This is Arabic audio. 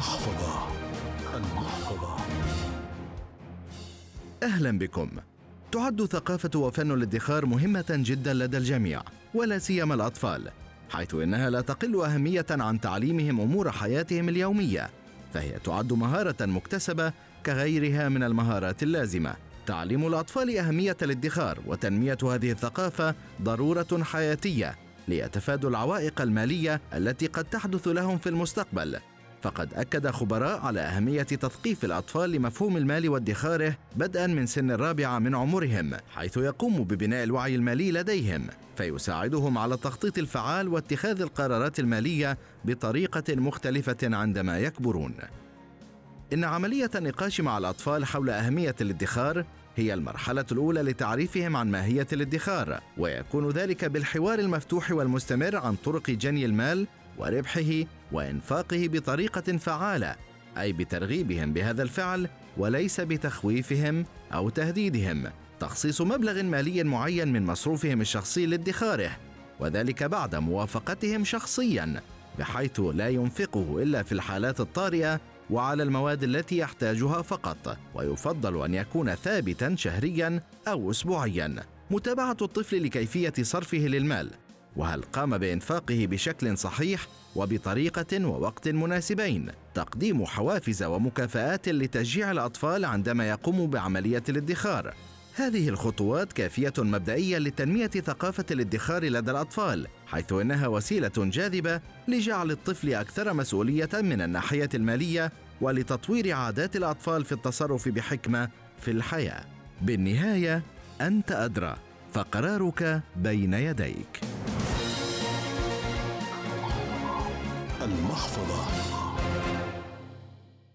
المحفظة. المحفظة. أهلا بكم. تعد ثقافة وفن الادخار مهمة جدا لدى الجميع ولا سيما الأطفال حيث إنها لا تقل أهمية عن تعليمهم أمور حياتهم اليومية فهي تعد مهارة مكتسبة كغيرها من المهارات اللازمة. تعليم الأطفال أهمية الادخار وتنمية هذه الثقافة ضرورة حياتية ليتفادوا العوائق المالية التي قد تحدث لهم في المستقبل. فقد أكد خبراء على أهمية تثقيف الأطفال لمفهوم المال وادخاره بدءا من سن الرابعة من عمرهم حيث يقوم ببناء الوعي المالي لديهم فيساعدهم على التخطيط الفعال واتخاذ القرارات المالية بطريقة مختلفة عندما يكبرون. إن عملية النقاش مع الأطفال حول أهمية الادخار هي المرحلة الأولى لتعريفهم عن ماهية الادخار، ويكون ذلك بالحوار المفتوح والمستمر عن طرق جني المال وربحه وإنفاقه بطريقة فعالة، أي بترغيبهم بهذا الفعل وليس بتخويفهم أو تهديدهم. تخصيص مبلغ مالي معين من مصروفهم الشخصي لادخاره، وذلك بعد موافقتهم شخصيا، بحيث لا ينفقه إلا في الحالات الطارئة وعلى المواد التي يحتاجها فقط ويفضل أن يكون ثابتا شهريا أو اسبوعيا متابعة الطفل لكيفية صرفه للمال وهل قام بإنفاقه بشكل صحيح وبطريقة ووقت مناسبين؟ تقديم حوافز ومكافآت لتشجيع الأطفال عندما يقوموا بعملية الادخار. هذه الخطوات كافية مبدئيا لتنمية ثقافة الادخار لدى الأطفال حيث إنها وسيلة جاذبة لجعل الطفل أكثر مسؤولية من الناحية المالية ولتطوير عادات الأطفال في التصرف بحكمة في الحياة. بالنهاية أنت أدرى فقرارك بين يديك. المحفظة.